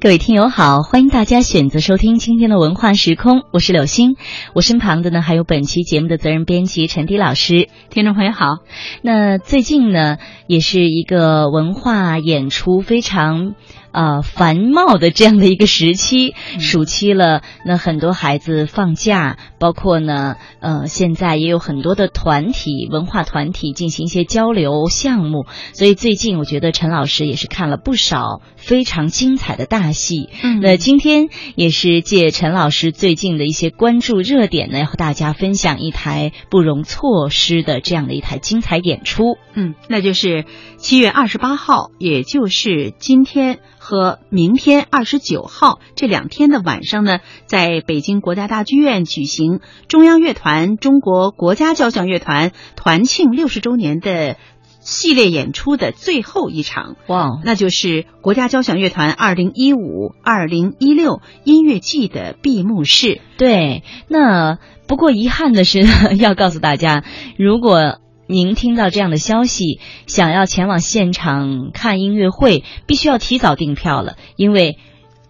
各位听友好，欢迎大家选择收听今天的文化时空，我是柳星，我身旁的呢还有本期节目的责任编辑陈迪老师。听众朋友好，那最近呢也是一个文化演出非常。呃，繁茂的这样的一个时期，暑期了，那很多孩子放假，包括呢，呃，现在也有很多的团体、文化团体进行一些交流项目，所以最近我觉得陈老师也是看了不少非常精彩的大戏。嗯，那今天也是借陈老师最近的一些关注热点呢，和大家分享一台不容错失的这样的一台精彩演出。嗯，那就是七月二十八号，也就是今天。和明天二十九号这两天的晚上呢，在北京国家大剧院举行中央乐团、中国国家交响乐团团庆六十周年的系列演出的最后一场。哇，那就是国家交响乐团二零一五二零一六音乐季的闭幕式。对，那不过遗憾的是，要告诉大家，如果。您听到这样的消息，想要前往现场看音乐会，必须要提早订票了，因为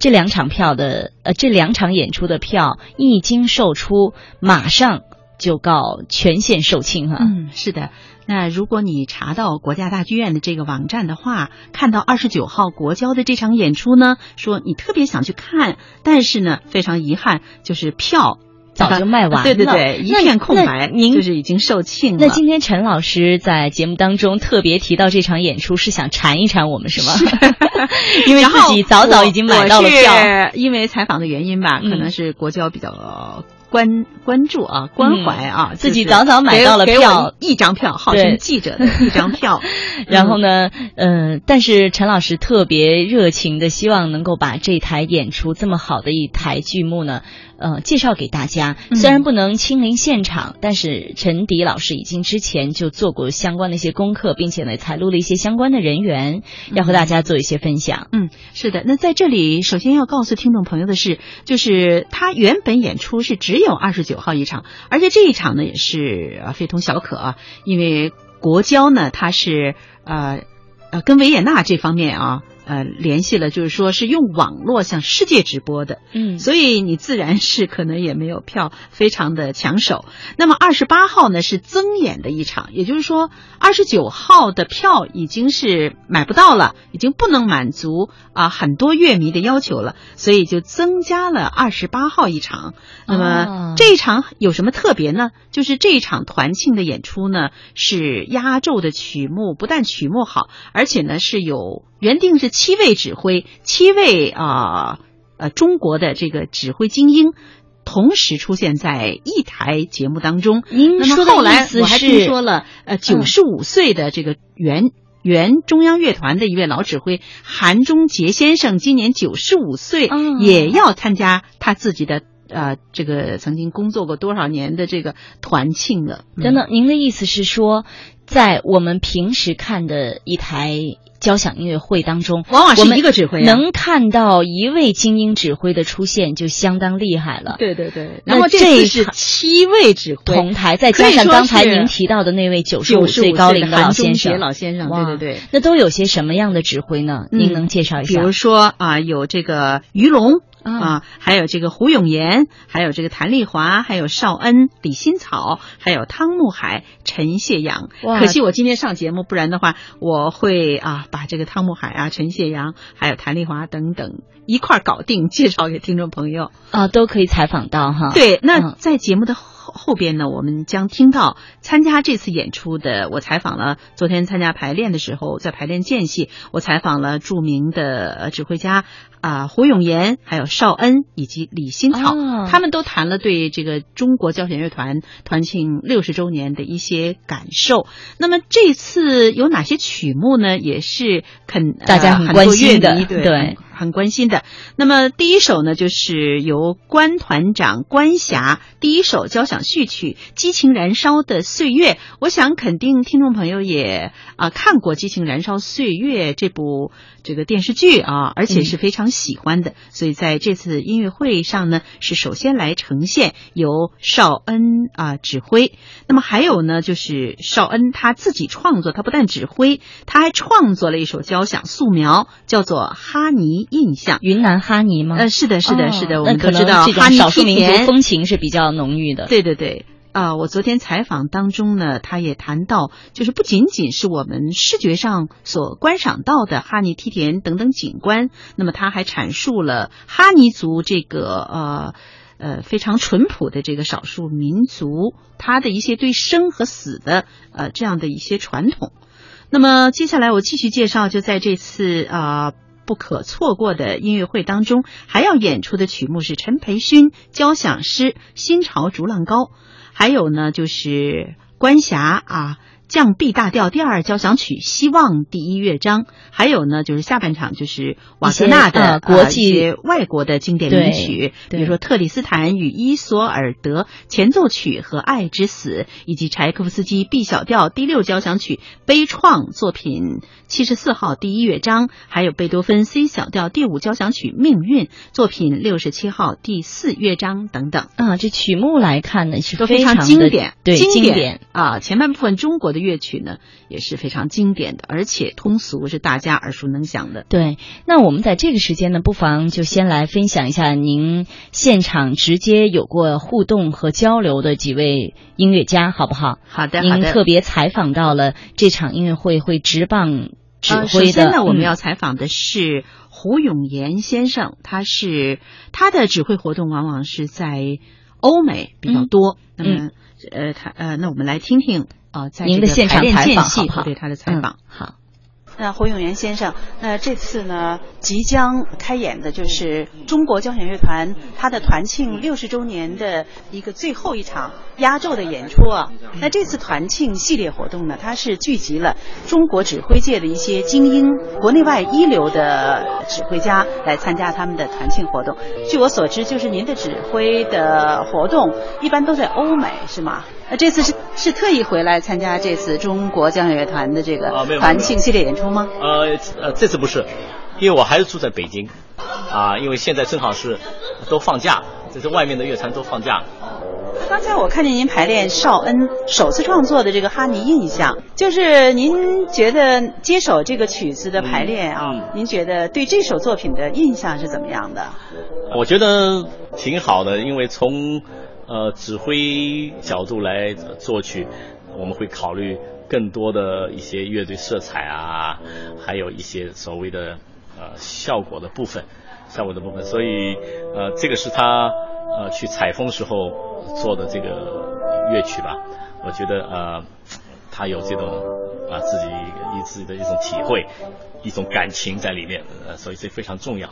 这两场票的呃这两场演出的票一经售出，马上就告全线售罄哈。嗯，是的。那如果你查到国家大剧院的这个网站的话，看到二十九号国交的这场演出呢，说你特别想去看，但是呢，非常遗憾，就是票。早就卖完了，对对对，一片空白。您就是已经售罄了。那今天陈老师在节目当中特别提到这场演出，是想馋一馋我们是吗？因为自己早早已经买到了票。因为采访的原因吧，可能是国交比较关关注啊，关怀啊，自己早早买到了票，一张票，号称记者的一张票。然后呢，嗯，但是陈老师特别热情的希望能够把这台演出这么好的一台剧目呢。呃，介绍给大家。虽然不能亲临现场，但是陈迪老师已经之前就做过相关的一些功课，并且呢，采录了一些相关的人员，要和大家做一些分享。嗯，是的。那在这里，首先要告诉听众朋友的是，就是他原本演出是只有二十九号一场，而且这一场呢也是非同小可啊，因为国交呢，它是呃呃跟维也纳这方面啊。呃，联系了，就是说是用网络向世界直播的，嗯，所以你自然是可能也没有票，非常的抢手。那么二十八号呢是增演的一场，也就是说二十九号的票已经是买不到了，已经不能满足啊很多乐迷的要求了，所以就增加了二十八号一场。那么这一场有什么特别呢？就是这一场团庆的演出呢是压轴的曲目，不但曲目好，而且呢是有。原定是七位指挥，七位啊呃中国的这个指挥精英同时出现在一台节目当中。您说后来我还听说了，呃，九十五岁的这个原原中央乐团的一位老指挥韩中杰先生，今年九十五岁，也要参加他自己的呃这个曾经工作过多少年的这个团庆了。等等，您的意思是说，在我们平时看的一台。交响音乐会当中，往往是一个指挥，能看到一位精英指挥的出现就相当厉害了。对对对，然后这是七位指挥同台，再加上刚才您提到的那位九十五岁高龄的老先生，老先生，对对对，那都有些什么样的指挥呢？您能介绍一下？比如说啊，有这个于龙。啊，还有这个胡永岩，还有这个谭丽华，还有邵恩、李新草，还有汤慕海、陈谢阳。可惜我今天上节目，不然的话，我会啊把这个汤慕海啊、陈谢阳，还有谭丽华等等一块搞定，介绍给听众朋友啊，都可以采访到哈。对，那在节目的。后边呢，我们将听到参加这次演出的。我采访了昨天参加排练的时候，在排练间隙，我采访了著名的指挥家啊胡永岩，还有邵恩以及李新草，他们都谈了对这个中国交响乐团团庆六十周年的一些感受。那么这次有哪些曲目呢？也是肯大家很关心的，对。很关心的。那么第一首呢，就是由关团长关霞第一首交响序曲《激情燃烧的岁月》。我想肯定听众朋友也啊看过《激情燃烧岁月》这部这个电视剧啊，而且是非常喜欢的。所以在这次音乐会上呢，是首先来呈现由邵恩啊指挥。那么还有呢，就是邵恩他自己创作，他不但指挥，他还创作了一首交响素描，叫做《哈尼》。印象。云南哈尼吗？呃，是的，是的，是的，我们都知道哈尼少数民族风情是比较浓郁的。对对对。啊，我昨天采访当中呢，他也谈到，就是不仅仅是我们视觉上所观赏到的哈尼梯田等等景观，那么他还阐述了哈尼族这个呃呃非常淳朴的这个少数民族，他的一些对生和死的呃这样的一些传统。那么接下来我继续介绍，就在这次啊不可错过的音乐会当中，还要演出的曲目是陈培勋交响诗《新潮逐浪高》。还有呢，就是关峡啊。降 B 大调第二交响曲《希望》第一乐章，还有呢，就是下半场就是瓦格纳的国际外国的经典名曲，比如说《特里斯坦与伊索尔德》前奏曲和《爱之死》，以及柴可夫斯基 B 小调第六交响曲悲怆作品七十四号第一乐章，还有贝多芬 C 小调第五交响曲命运作品六十七号第四乐章等等。啊，这曲目来看呢是都非常经典，对经典啊，前半部分中国的。乐曲呢也是非常经典的，而且通俗，是大家耳熟能详的。对，那我们在这个时间呢，不妨就先来分享一下您现场直接有过互动和交流的几位音乐家，好不好？好的，您特别采访到了这场音乐会会直棒指挥的。首先呢，我们要采访的是胡永岩先生，他是他的指挥活动往往是在欧美比较多。那么，呃，他呃，那我们来听听。啊，在您的现场采访，好不对他的采访好。那胡永元先生，那这次呢即将开演的就是中国交响乐团他的团庆六十周年的一个最后一场压轴的演出啊。那这次团庆系列活动呢，它是聚集了中国指挥界的一些精英，国内外一流的指挥家来参加他们的团庆活动。据我所知，就是您的指挥的活动一般都在欧美，是吗？那这次是是特意回来参加这次中国交响乐团的这个团庆系列演出吗？呃呃，这次不是，因为我还是住在北京，啊，因为现在正好是都放假，这是外面的乐团都放假。刚才我看见您排练邵恩首次创作的这个《哈尼印象》，就是您觉得接手这个曲子的排练啊，您觉得对这首作品的印象是怎么样的？我觉得挺好的，因为从。呃，指挥角度来作曲，我们会考虑更多的一些乐队色彩啊，还有一些所谓的呃效果的部分，效果的部分。所以呃，这个是他呃去采风时候做的这个乐曲吧。我觉得呃，他有这种啊自己以自己的一种体会，一种感情在里面，呃，所以这非常重要。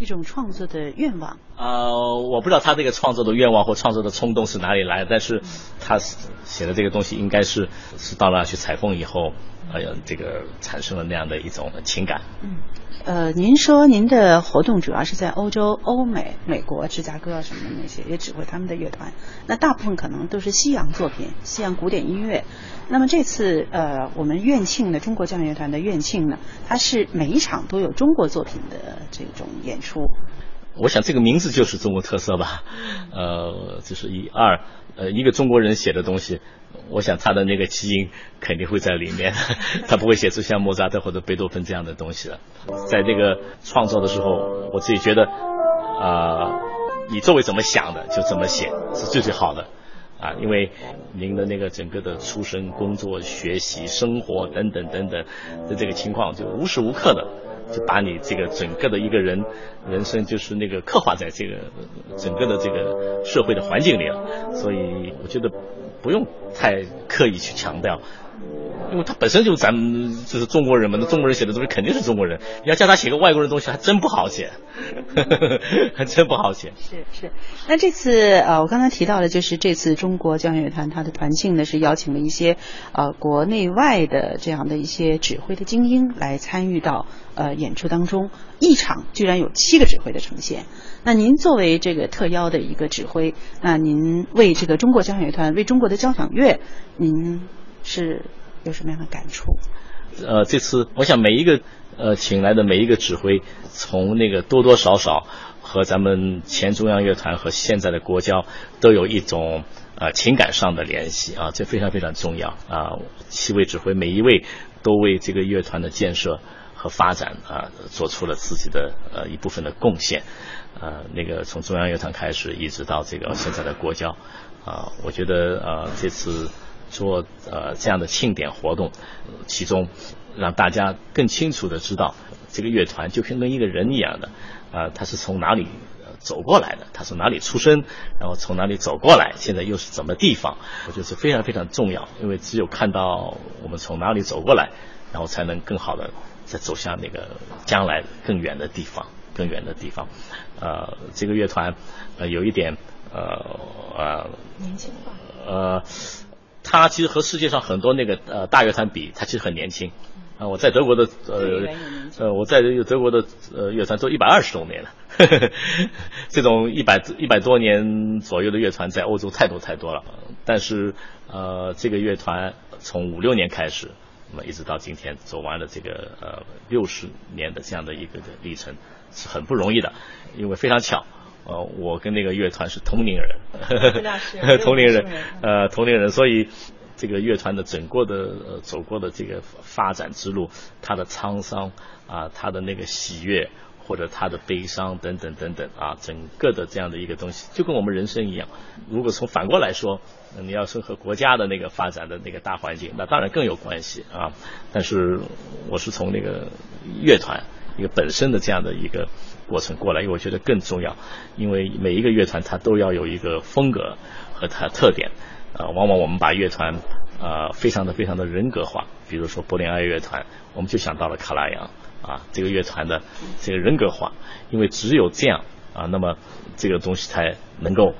一种创作的愿望。呃，我不知道他这个创作的愿望或创作的冲动是哪里来，但是他写的这个东西应该是是到了去采风以后，哎呀，这个产生了那样的一种情感。嗯。呃，您说您的活动主要是在欧洲、欧美、美国、芝加哥什么的那些，也指挥他们的乐团。那大部分可能都是西洋作品、西洋古典音乐。那么这次呃，我们院庆的中国交响乐团的院庆呢，它是每一场都有中国作品的这种演出。我想这个名字就是中国特色吧。呃，就是一二呃，一个中国人写的东西。我想他的那个基因肯定会在里面，他不会写出像莫扎特或者贝多芬这样的东西了。在这个创作的时候，我自己觉得，啊，你作为怎么想的就怎么写是最最好的，啊，因为您的那个整个的出生、工作、学习、生活等等等等的这个情况，就无时无刻的就把你这个整个的一个人人生就是那个刻画在这个整个的这个社会的环境里了。所以我觉得。不用太刻意去强调，因为他本身就是咱们就是中国人嘛，那中国人写的东西肯定是中国人。你要叫他写个外国人东西，还真不好写，还真不好写。是是，那这次呃，我刚才提到的，就是这次中国交响乐团它的团庆呢，是邀请了一些呃国内外的这样的一些指挥的精英来参与到呃演出当中，一场居然有七个指挥的呈现。那您作为这个特邀的一个指挥，那您为这个中国交响乐团，为中国的交响乐，您是有什么样的感触？呃，这次我想每一个呃请来的每一个指挥，从那个多多少少和咱们前中央乐团和现在的国交都有一种呃情感上的联系啊，这非常非常重要啊。七位指挥每一位都为这个乐团的建设。和发展啊，做出了自己的呃一部分的贡献。呃，那个从中央乐团开始，一直到这个现在的国交，啊，我觉得呃这次做呃这样的庆典活动，其中让大家更清楚的知道，这个乐团就跟跟一个人一样的，啊，他是从哪里走过来的，他从哪里出生，然后从哪里走过来，现在又是什么地方，我觉得是非常非常重要，因为只有看到我们从哪里走过来，然后才能更好的再走向那个将来更远的地方。更远的地方，呃，这个乐团，呃，有一点，呃，呃，年轻化，呃，他其实和世界上很多那个呃大乐团比，他其实很年轻，啊，我在德国的呃呃，我在德国的呃乐团都一百二十多年了，这种一百一百多年左右的乐团在欧洲太多太多了，但是呃，这个乐团从五六年开始，那么一直到今天走完了这个呃六十年的这样的一个的历程。是很不容易的，因为非常巧，呃，我跟那个乐团是同龄人，同龄人，呃，同龄人，所以这个乐团的整个的走过的这个发展之路，它的沧桑啊，它的那个喜悦或者它的悲伤等等等等啊，整个的这样的一个东西，就跟我们人生一样。如果从反过来说，你要是和国家的那个发展的那个大环境，那当然更有关系啊。但是我是从那个乐团。一个本身的这样的一个过程过来，因为我觉得更重要，因为每一个乐团它都要有一个风格和它特点，啊，往往我们把乐团啊非常的非常的人格化，比如说柏林爱乐团，我们就想到了卡拉扬啊这个乐团的这个人格化，因为只有这样啊，那么这个东西才能够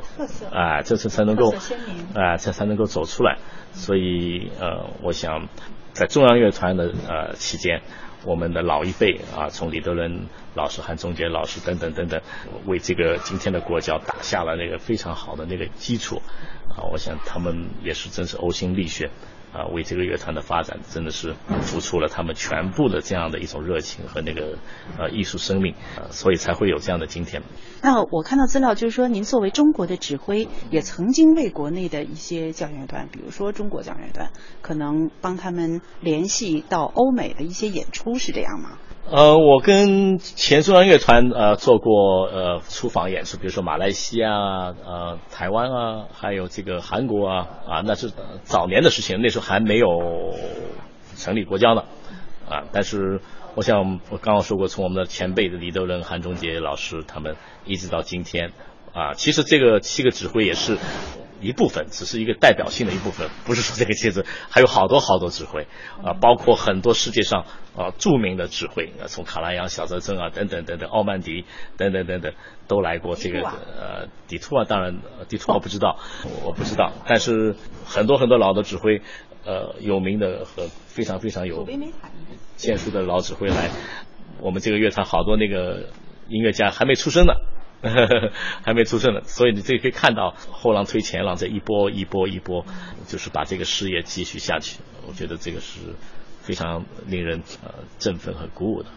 啊，这次才能够啊，才才能够走出来，所以呃，我想在中央乐团的呃期间。我们的老一辈啊，从李德仁老师、韩中杰老师等等等等，为这个今天的国教打下了那个非常好的那个基础啊！我想他们也是真是呕心沥血。啊，为这个乐团的发展真的是付出了他们全部的这样的一种热情和那个呃艺术生命，呃，所以才会有这样的今天。那我看到资料就是说，您作为中国的指挥，也曾经为国内的一些交响乐团，比如说中国交响乐团，可能帮他们联系到欧美的一些演出，是这样吗？呃，我跟前中央乐团呃做过呃出访演出，比如说马来西亚啊、呃台湾啊，还有这个韩国啊啊，那是早年的事情，那时候还没有成立国家呢啊。但是我想我刚刚说过，从我们的前辈的李德仁、韩中杰老师他们一直到今天啊，其实这个七个指挥也是。一部分只是一个代表性的一部分，不是说这个戒指还有好多好多指挥啊，包括很多世界上啊著名的指挥啊，从卡拉扬、小泽征啊等等等等，奥曼迪等等等等都来过这个呃底图啊，当然底图我不知道，我不知道，但是很多很多老的指挥，呃有名的和非常非常有建树的老指挥来，我们这个乐团好多那个音乐家还没出生呢。还没出生呢，所以你这可以看到后浪推前浪，这一波一波一波，就是把这个事业继续下去。我觉得这个是非常令人呃振奋和鼓舞的。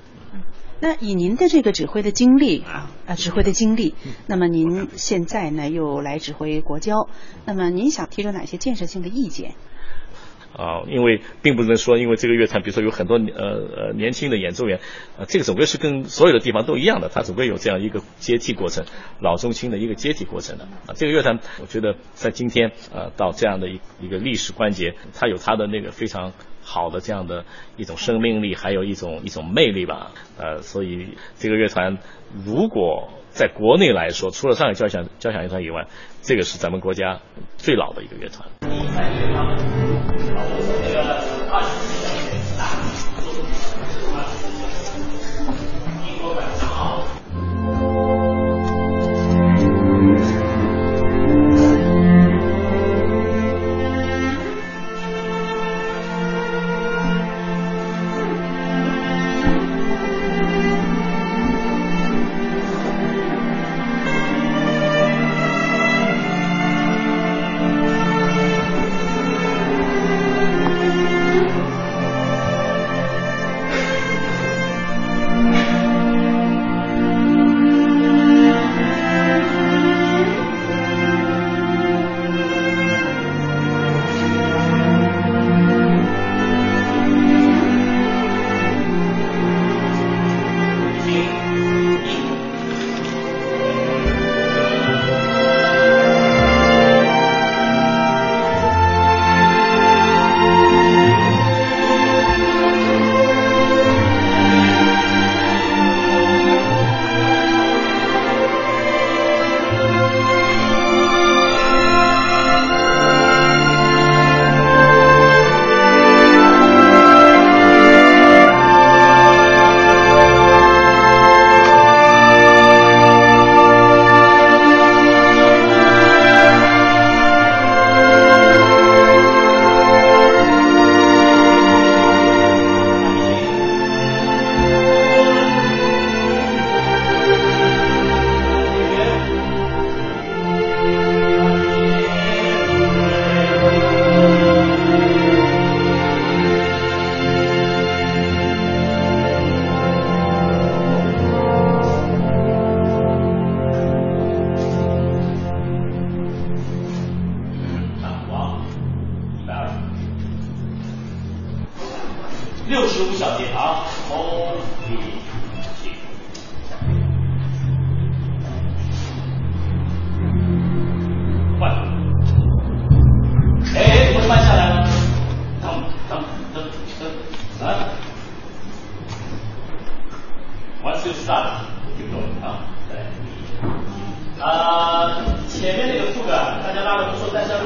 那以您的这个指挥的经历啊，啊指挥的经历，那么您现在呢又来指挥国交，那么您想提出哪些建设性的意见？啊，因为并不能说，因为这个乐团，比如说有很多呃呃年轻的演奏员，啊，这个总归是跟所有的地方都一样的，它总归有这样一个阶梯过程，老中青的一个阶梯过程的。啊，这个乐团，我觉得在今天呃到这样的一一个历史关节，它有它的那个非常好的这样的一种生命力，还有一种一种魅力吧。呃，所以这个乐团如果在国内来说，除了上海交响交响乐团以外，这个是咱们国家最老的一个乐团。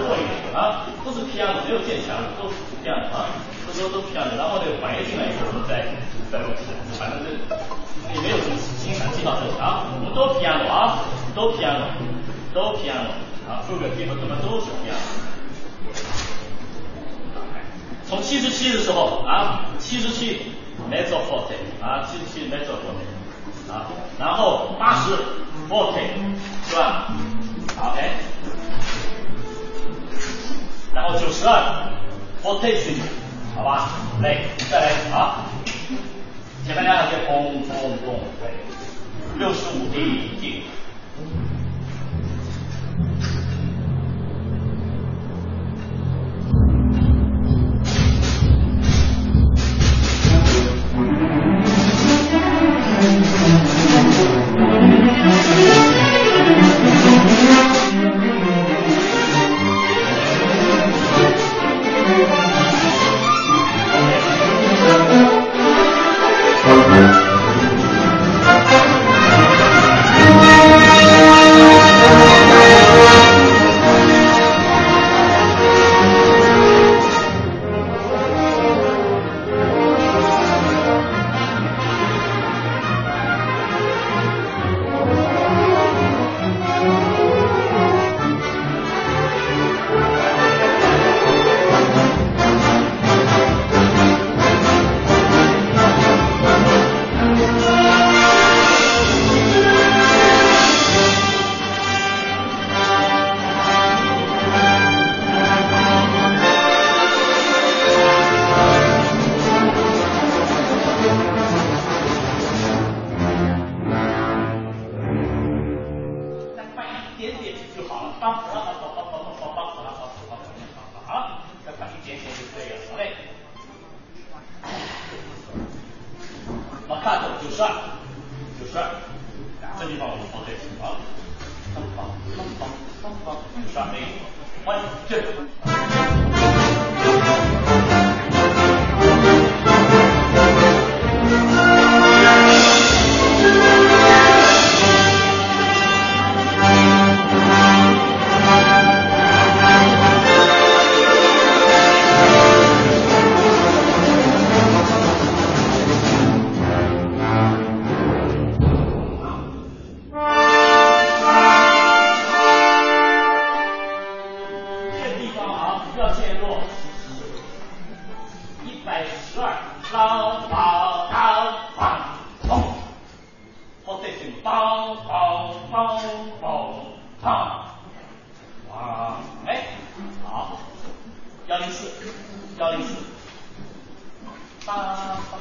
不错，但是要弱一点啊，都是 piano，没有渐强，都是这样的啊，都都都 piano，然后那个反应进来以后，我们再再落起来，反正这也没有什么欣赏记到这里啊，我们都 piano 啊，都 piano，都 piano，啊，hook 基本怎么都是 piano。从七十七的时候啊，七十七 mezzo forte 啊，七十七 mezzo forte 啊，然后八十 forte 是吧？好，OK，然后九十二 fortissimo 好吧？来，再来啊，前面两行就咚咚咚，对，六十五 D 幺零四幺零四八。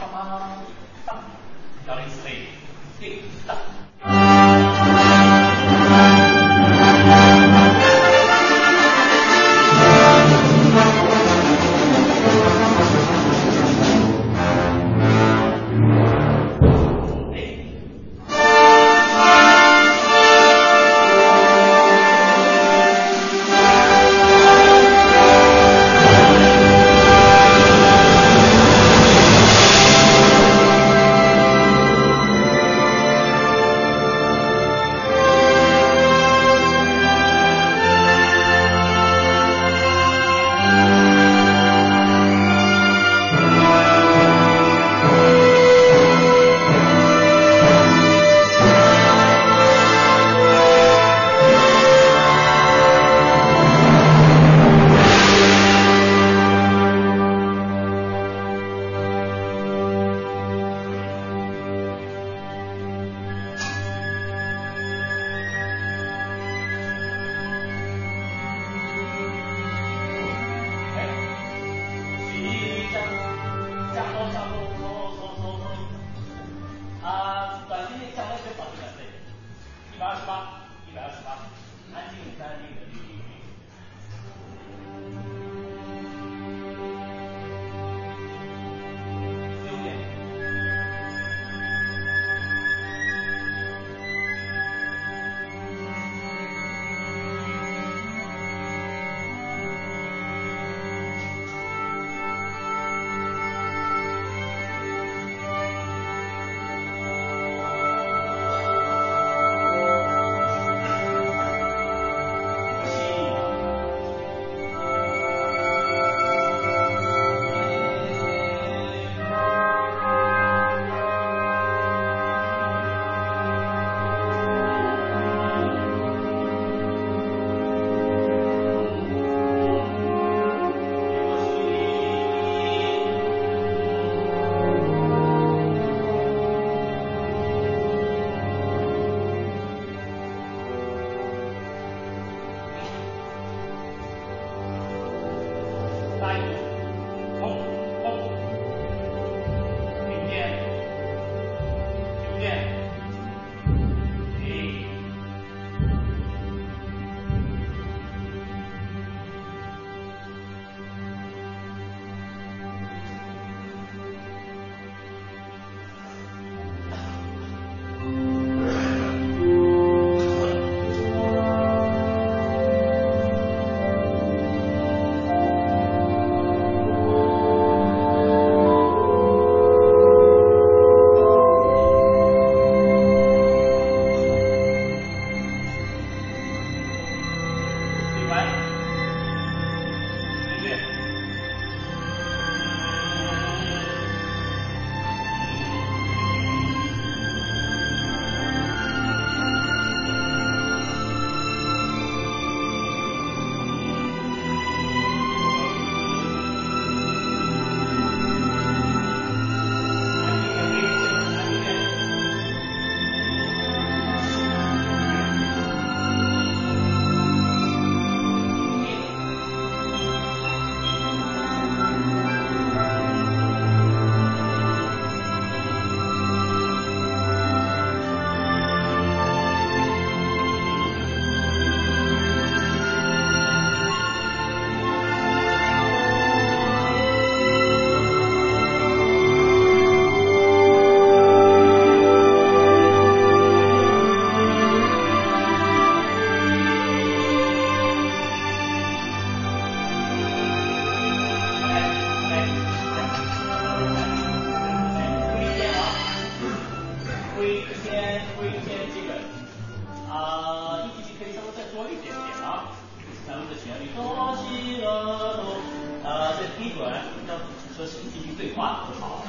啊好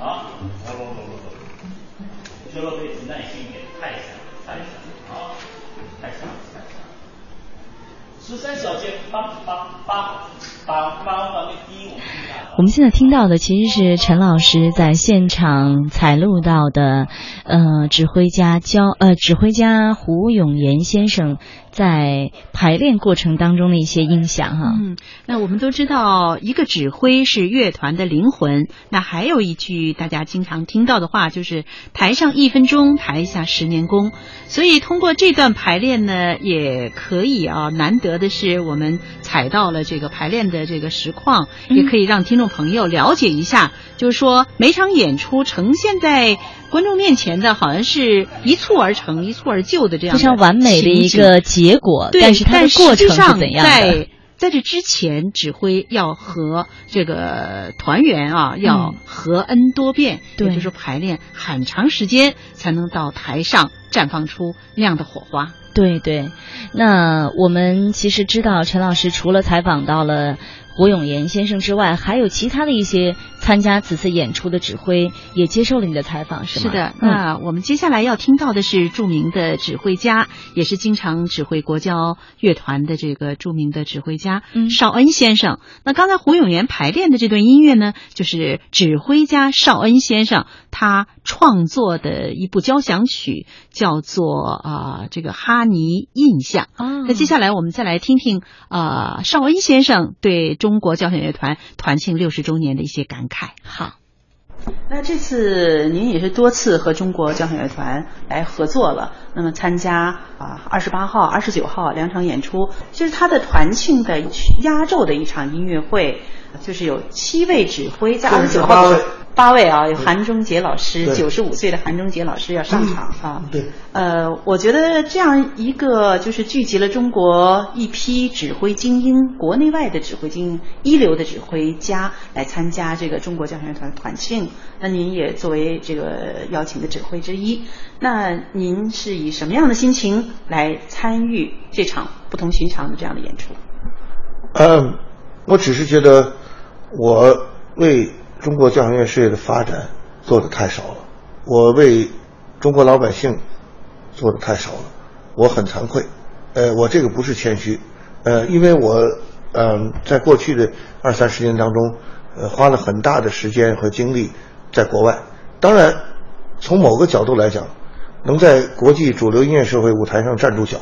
啊我觉得可以耐心一点看一下看一下啊十三小节八八八八八八我们现在听到的其实是陈老师在现场采录到的呃指挥家教呃指挥家胡永岩先生在排练过程当中的一些音响哈。嗯，那我们都知道，一个指挥是乐团的灵魂。那还有一句大家经常听到的话，就是“台上一分钟，台下十年功”。所以通过这段排练呢，也可以啊，难得的是我们踩到了这个排练的这个实况，嗯也可以让听众朋友了解一下，就是说每场演出呈现在观众面前的，好像是一蹴而成、一蹴而就的这样的非常完美的一个结果，对，但是它的过程是怎样的？在在这之前，指挥要和这个团员啊要和恩多变，对也就是说排练很长时间才能到台上绽放出那样的火花。对对，那我们其实知道，陈老师除了采访到了胡永岩先生之外，还有其他的一些参加此次演出的指挥也接受了你的采访，是吗？是的，嗯，那我们接下来要听到的是著名的指挥家，也是经常指挥国交乐团的这个著名的指挥家嗯邵恩先生。那刚才胡永岩排练的这段音乐呢，就是指挥家邵恩先生他创作的一部交响曲，叫做啊、这个哈尼印象。哦那接下来我们再来听听呃邵恩先生对中国交响乐团团庆六十周年的一些感慨。好，那这次您也是多次和中国交响乐团来合作了，那么参加啊二十八号、二十九号两场演出，就是他的团庆的压轴的一场音乐会，就是有七位指挥在二十九号八位啊，有韩中杰老师，对九十五岁的韩中杰老师要上场啊。对，呃，我觉得这样一个就是聚集了中国一批指挥精英，国内外的指挥精英，一流的指挥家来参加这个中国交响乐团团庆。那您也作为这个邀请的指挥之一，那您是以什么样的心情来参与这场不同寻常的这样的演出？嗯，我只是觉得我为中国交响乐事业的发展做的太少了，我为中国老百姓做的太少了，我很惭愧。呃，我这个不是谦虚，呃，因为我嗯、在过去的二三十年当中，呃，花了很大的时间和精力在国外。当然，从某个角度来讲，能在国际主流音乐社会舞台上站住脚，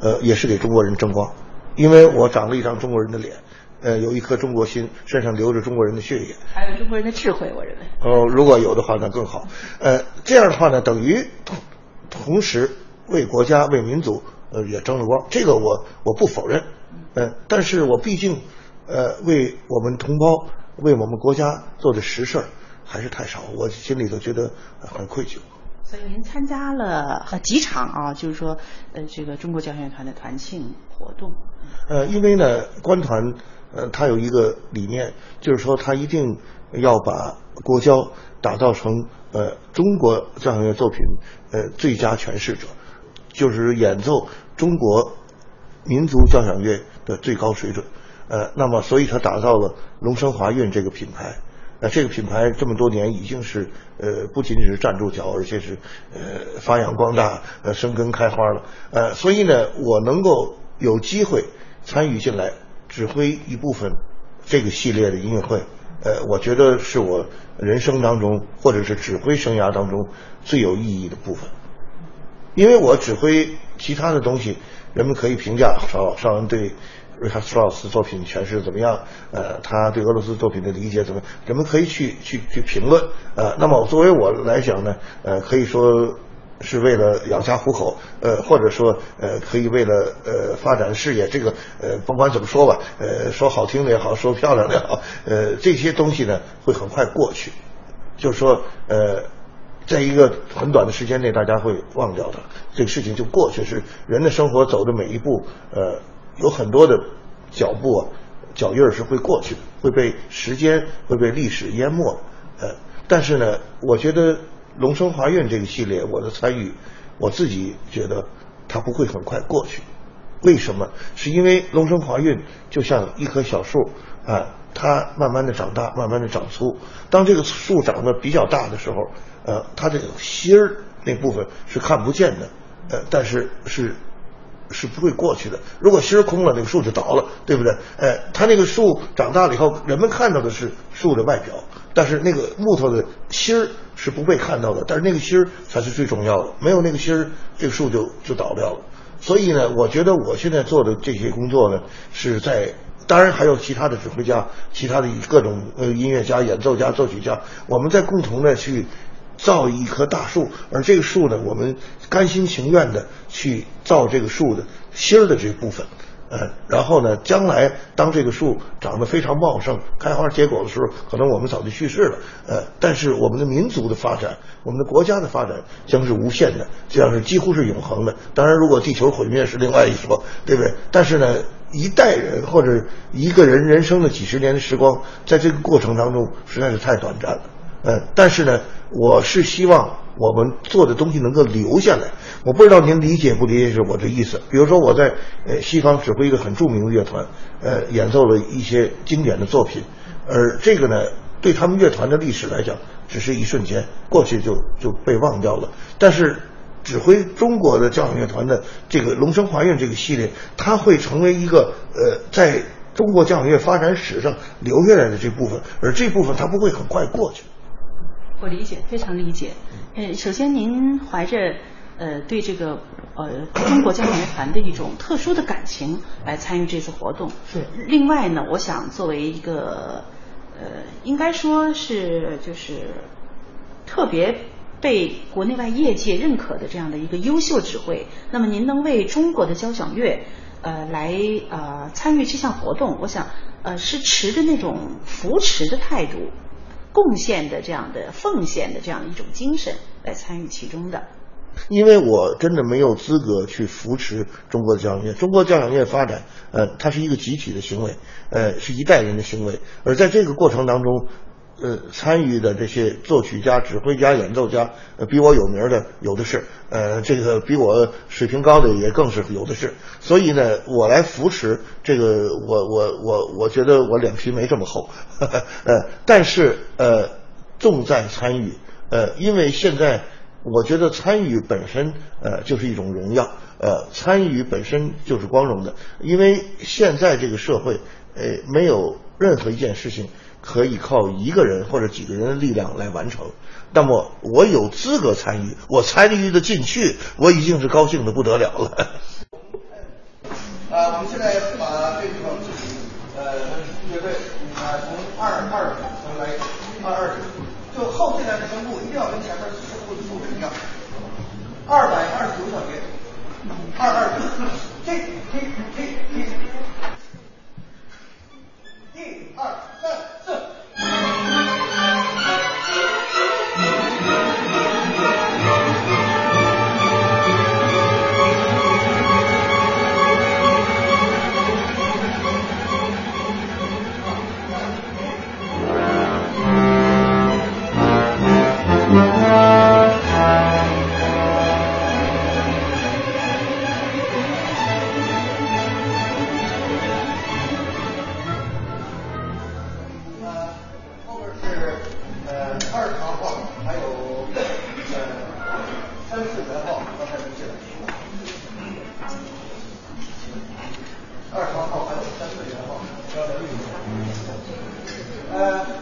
呃，也是给中国人争光。因为我长了一张中国人的脸，呃，有一颗中国心，身上流着中国人的血液。还有中国人的智慧，我认为。哦，如果有的话，那更好。呃，这样的话呢，等于同同时为国家、为民族，呃，也争了光。这个我我不否认，呃，但是我毕竟，呃，为我们同胞、为我们国家做的实事儿还是太少，我心里头觉得呃很愧疚。所以您参加了呃几场啊，就是说呃这个中国交响乐团的团庆活动。呃，因为呢，官团呃，他有一个理念，就是说他一定要把国交打造成呃中国交响乐作品呃最佳诠释者，就是演奏中国民族交响乐的最高水准。呃，那么所以他打造了龙声华韵这个品牌。呃，这个品牌这么多年已经是呃不仅仅是站住脚，而且是呃发扬光大，呃生根开花了。呃，所以呢，我能够有机会参与进来，指挥一部分这个系列的音乐会，呃，我觉得是我人生当中或者是指挥生涯当中最有意义的部分。因为我指挥其他的东西，人们可以评价邵邵恩对瑞哈斯特劳斯作品诠释怎么样，呃，他对俄罗斯作品的理解怎么，人们可以去去去评论，呃，那么作为我来讲呢，呃，可以说是为了养家糊口，呃，或者说呃，可以为了呃发展事业，这个呃，甭管怎么说吧，呃，说好听的也好，说漂亮的也好，呃，这些东西呢会很快过去，就是说呃。在一个很短的时间内，大家会忘掉它，这个事情就过去。是人的生活走的每一步，呃，有很多的脚步啊，脚印儿是会过去的，会被时间、会被历史淹没。呃，但是呢，我觉得《龙生华韵》这个系列，我的参与，我自己觉得它不会很快过去。为什么？是因为龙生华韵就像一棵小树啊，它慢慢的长大，慢慢的长粗。当这个树长得比较大的时候，呃，它这个芯儿那部分是看不见的，呃，但是是是不会过去的。如果心儿空了，那个树就倒了，对不对？哎，它那个树长大了以后，人们看到的是树的外表，但是那个木头的心儿是不被看到的。但是那个心儿才是最重要的，没有那个心儿，这个树就就倒掉了。所以呢，我觉得我现在做的这些工作呢，是在当然还有其他的指挥家、其他的各种呃音乐家、演奏家、作曲家，我们在共同的去造一棵大树，而这个树呢，我们甘心情愿的去造这个树的心儿的这部分。呃，然后呢，将来当这个树长得非常茂盛、开花结果的时候，可能我们早就去世了。呃，但是我们的民族的发展，我们的国家的发展将是无限的，将是几乎是永恒的。当然，如果地球毁灭是另外一说，对不对？但是呢，一代人或者一个人人生的几十年的时光，在这个过程当中实在是太短暂了。呃，但是呢，我是希望我们做的东西能够留下来。我不知道您理解不理解我这意思。比如说我在呃西方指挥一个很著名的乐团，呃，演奏了一些经典的作品，而这个呢，对他们乐团的历史来讲，只是一瞬间过去就就被忘掉了。但是指挥中国的交响乐团的这个龙生华韵这个系列，它会成为一个呃，在中国交响乐发展史上留下来的这部分，而这部分它不会很快过去。我理解，非常理解。嗯，首先您怀着呃对这个呃中国交响乐团的一种特殊的感情来参与这次活动。是。另外呢，我想作为一个呃应该说是就是特别被国内外业界认可的这样的一个优秀指挥，那么您能为中国的交响乐呃来呃参与这项活动，我想呃是持着那种扶持的态度。贡献的这样的奉献的这样一种精神来参与其中的，因为我真的没有资格去扶持中国的交响乐。中国交响乐发展，呃，它是一个集体的行为，呃，是一代人的行为。而在这个过程当中，呃，参与的这些作曲家、指挥家、演奏家，呃，比我有名的有的是，呃，这个比我水平高的也更是有的是。所以呢，我来扶持这个，我我我我觉得我脸皮没这么厚，呃，但是呃，重在参与，呃，因为现在我觉得参与本身呃就是一种荣耀，呃，参与本身就是光荣的，因为现在这个社会，呃，没有任何一件事情。可以靠一个人或者几个人的力量来完成，那么我有资格参与，我参与的进去，我已经是高兴的不得了了。啊，我们现在把这个呃乐队啊从二二组来二二，就后进来的声部一定要跟前面声部的数值一样，二百二十九小节，二二组，嘿嘿嘿嘿。一二三四。آخر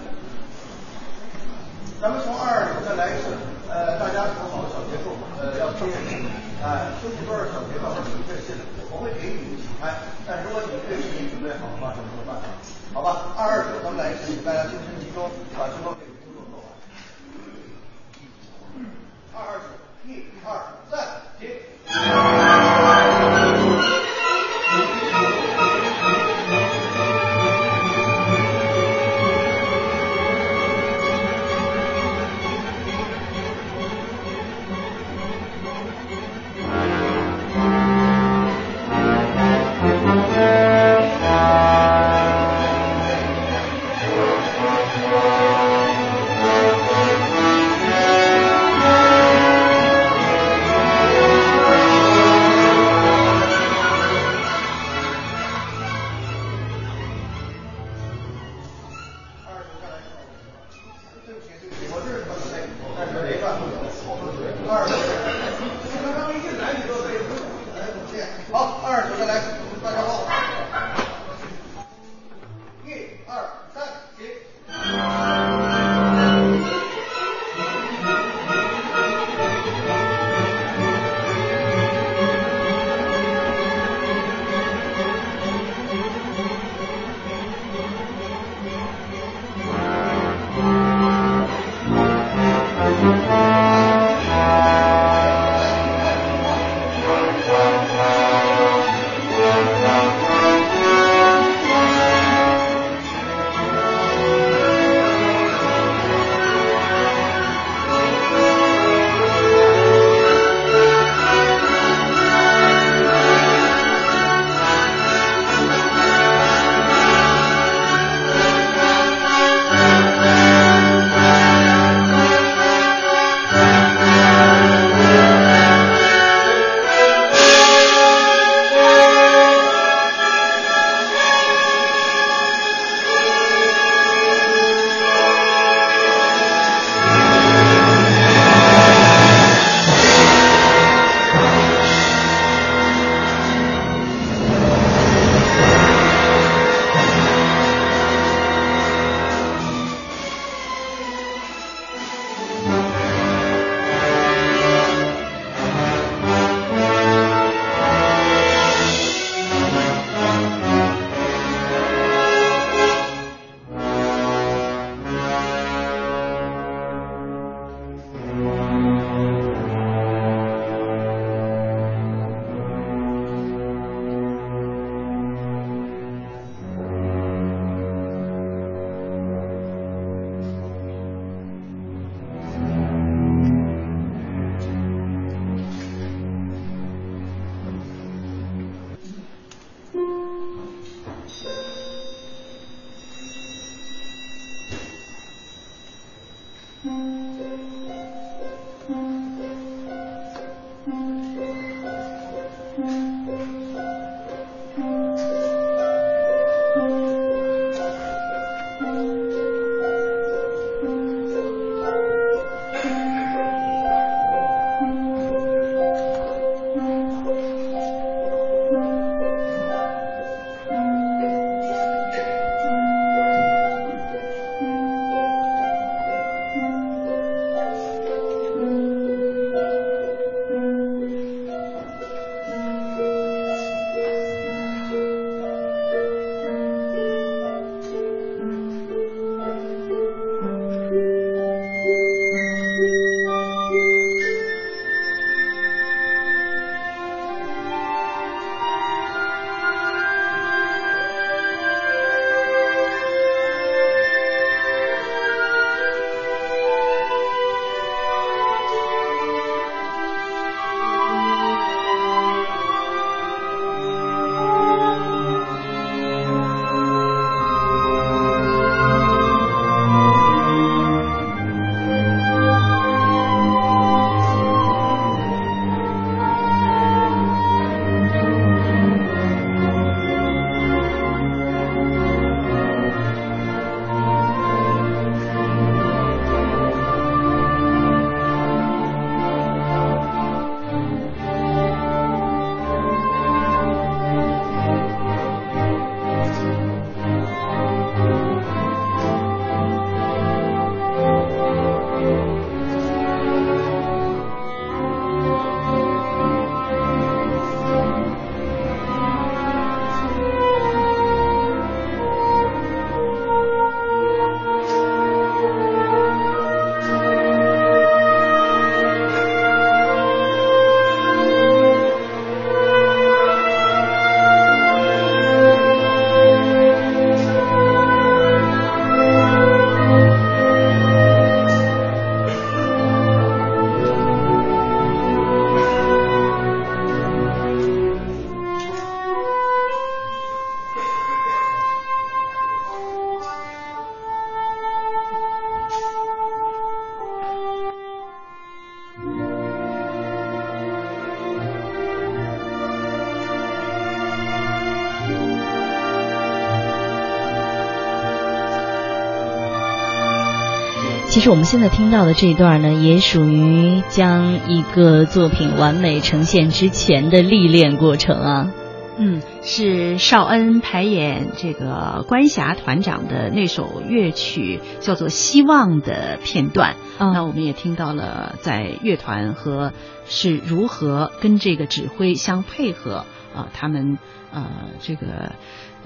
其实我们现在听到的这一段呢，也属于将一个作品完美呈现之前的历练过程啊。嗯，是邵恩排演这个关霞团长的那首乐曲，叫做《希望》的片段。嗯那我们也听到了，在乐团和是如何跟这个指挥相配合啊、他们呃这个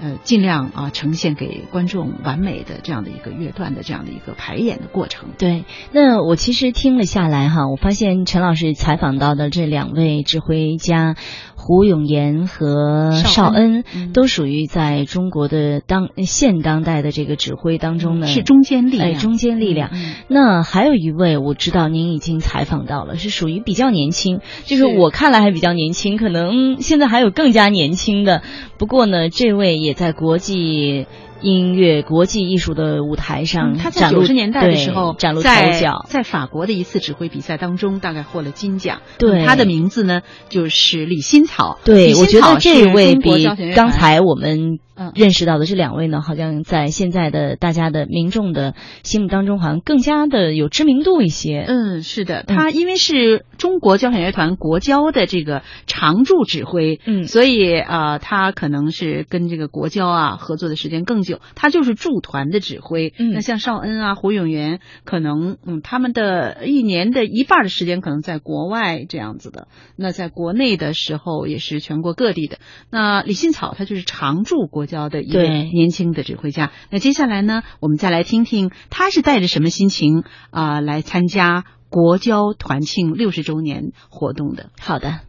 呃尽量啊、呈现给观众完美的这样的一个乐段的这样的一个排演的过程。对，那我其实听了下来哈，我发现陈老师采访到的这两位指挥家胡永岩和邵恩，嗯都属于在中国的当现当代的这个指挥当中呢是中坚力量哎，中坚力量。嗯那还有一位，我知道您已经采访到了，是属于比较年轻，就是是我看来还比较年轻，可能现在还有更加年轻的。不过呢，这位也在国际音乐、国际艺术的舞台上嗯他在九十年代的时候对崭露头在角。在法国的一次指挥比赛当中，大概获了金奖。对他的名字呢就是李新草。对，我觉得这位比刚才我们嗯认识到的这两位呢，好像在现在的大家的民众的心目当中，好像更加的有知名度一些。嗯，是的，他因为是中国交响乐团国交的这个常驻指挥，嗯所以呃，他可能是跟这个国交啊合作的时间更久，他就是驻团的指挥。嗯那像邵恩啊、胡永元，可能嗯，他们的一年的一半的时间可能在国外这样子的，那在国内的时候也是全国各地的。那李信草他就是常驻国交的一对位年轻的指挥家。那接下来呢，我们再来听听他是带着什么心情啊、来参加国交团庆六十周年活动的。好的，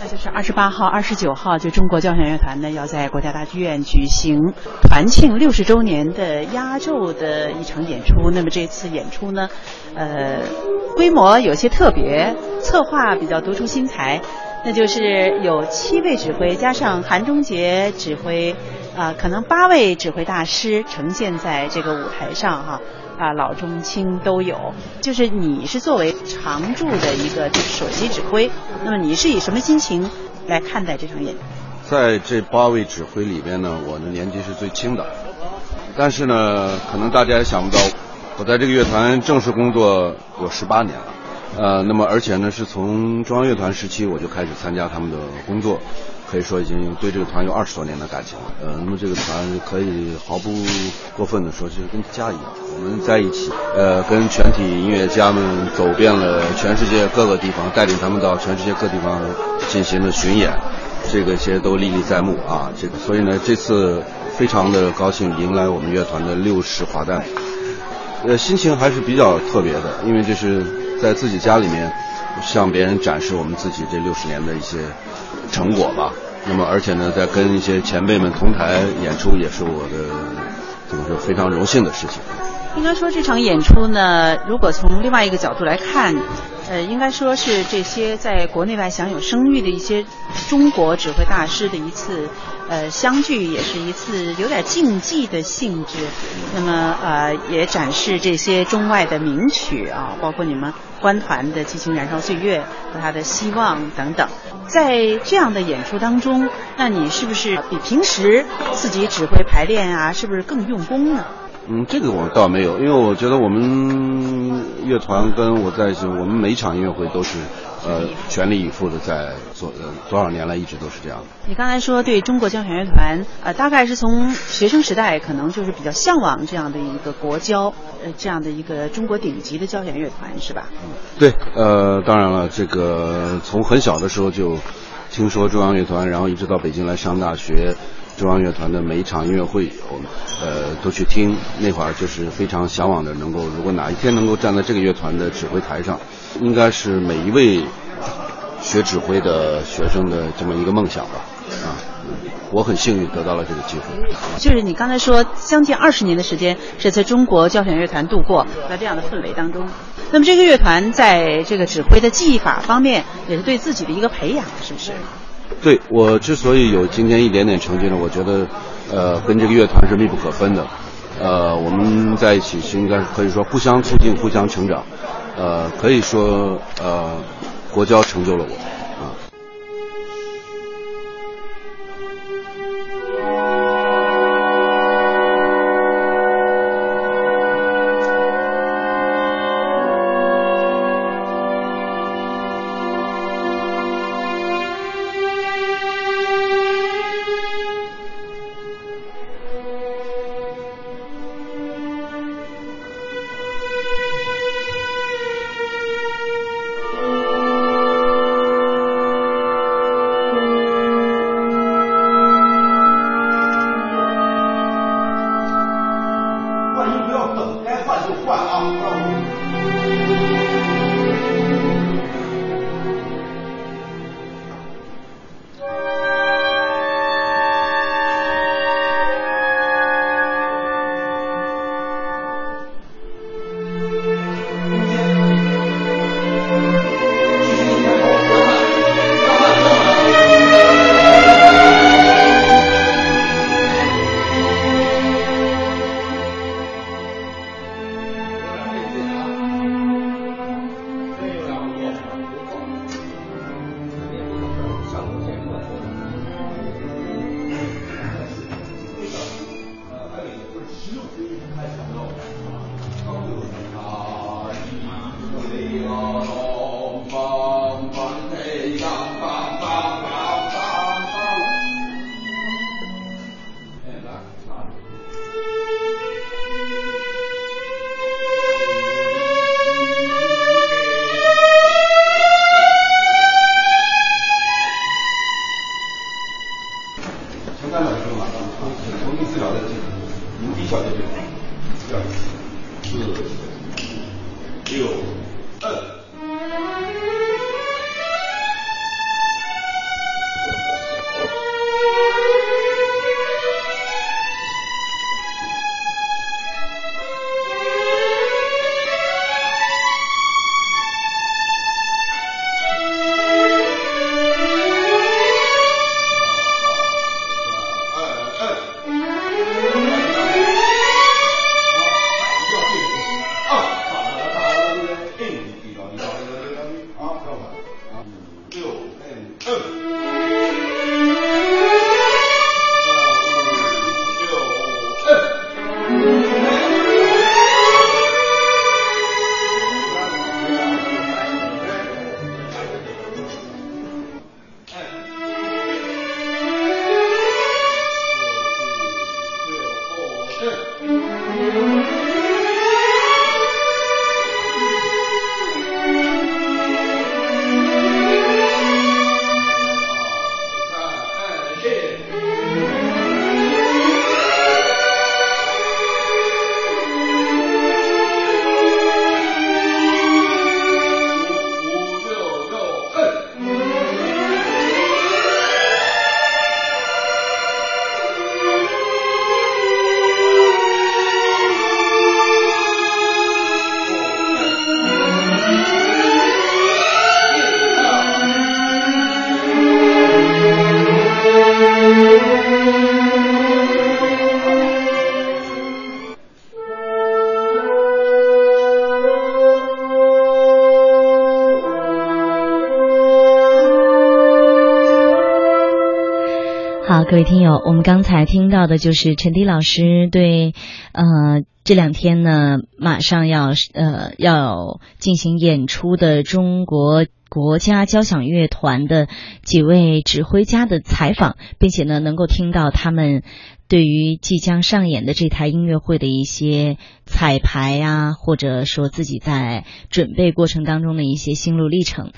那就是二十八号、二十九号，就中国交响乐团呢要在国家大剧院举行团庆六十周年的压轴的一场演出。那么这次演出呢，呃，规模有些特别，策划比较独出心裁。那就是有七位指挥加上韩中杰指挥，啊、可能八位指挥大师呈现在这个舞台上哈、啊老中青都有。就是你是作为常驻的一个就是首席指挥，那么你是以什么心情来看待这场演？在这八位指挥里边呢，我的年纪是最轻的，但是呢，可能大家也想不到，我在这个乐团正式工作有十八年了。呃，那么而且呢，是从中央乐团时期我就开始参加他们的工作，可以说已经对这个团有二十多年的感情了。呃，那么这个团可以毫不过分的说，就是跟家一样。我们在一起，呃，跟全体音乐家们走遍了全世界各个地方，带领他们到全世界各地方进行了巡演，这个些都历历在目啊。这个，所以呢，这次非常的高兴迎来我们乐团的六十华诞，呃，心情还是比较特别的，因为这是。在自己家里面，向别人展示我们自己这六十年的一些成果吧。那么，而且呢，在跟一些前辈们同台演出，也是我的怎么说非常荣幸的事情。应该说，这场演出呢，如果从另外一个角度来看，呃，应该说是这些在国内外享有声誉的一些中国指挥大师的一次。呃，相聚也是一次有点竞技的性质，那么呃，也展示这些中外的名曲啊，包括你们官团的《激情燃烧岁月》和他的《希望》等等。在这样的演出当中，那你是不是比平时自己指挥排练啊，是不是更用功呢？嗯，这个我倒没有，因为我觉得我们乐团跟我在一起，我们每一场音乐会都是呃全力以赴的在做，呃多少年来一直都是这样的。你刚才说对中国交响乐团，呃，大概是从学生时代可能就是比较向往这样的一个国交，呃，这样的一个中国顶级的交响乐团，是吧？嗯，对，呃，当然了，这个从很小的时候就听说中央乐团，然后一直到北京来上大学。中央乐团的每一场音乐会，我们呃都去听。那会儿就是非常向往的，能够如果哪一天能够站在这个乐团的指挥台上，应该是每一位学指挥的学生的这么一个梦想吧。啊，我很幸运得到了这个机会。就是你刚才说，将近二十年的时间是在中国交响乐团度过，在这样的氛围当中。那么这个乐团在这个指挥的技法方面，也是对自己的一个培养，是不是？对我之所以有今天一点点成绩呢，我觉得，呃，跟这个乐团是密不可分的，呃，我们在一起是应该可以说互相促进、互相成长，呃，可以说，呃，国交成就了我。各位听友，我们刚才听到的就是陈迪老师对，呃，这两天呢，马上要呃要进行演出的中国国家交响乐团的几位指挥家的采访，并且呢，能够听到他们对于即将上演的这台音乐会的一些彩排啊，或者说自己在准备过程当中的一些心路历程。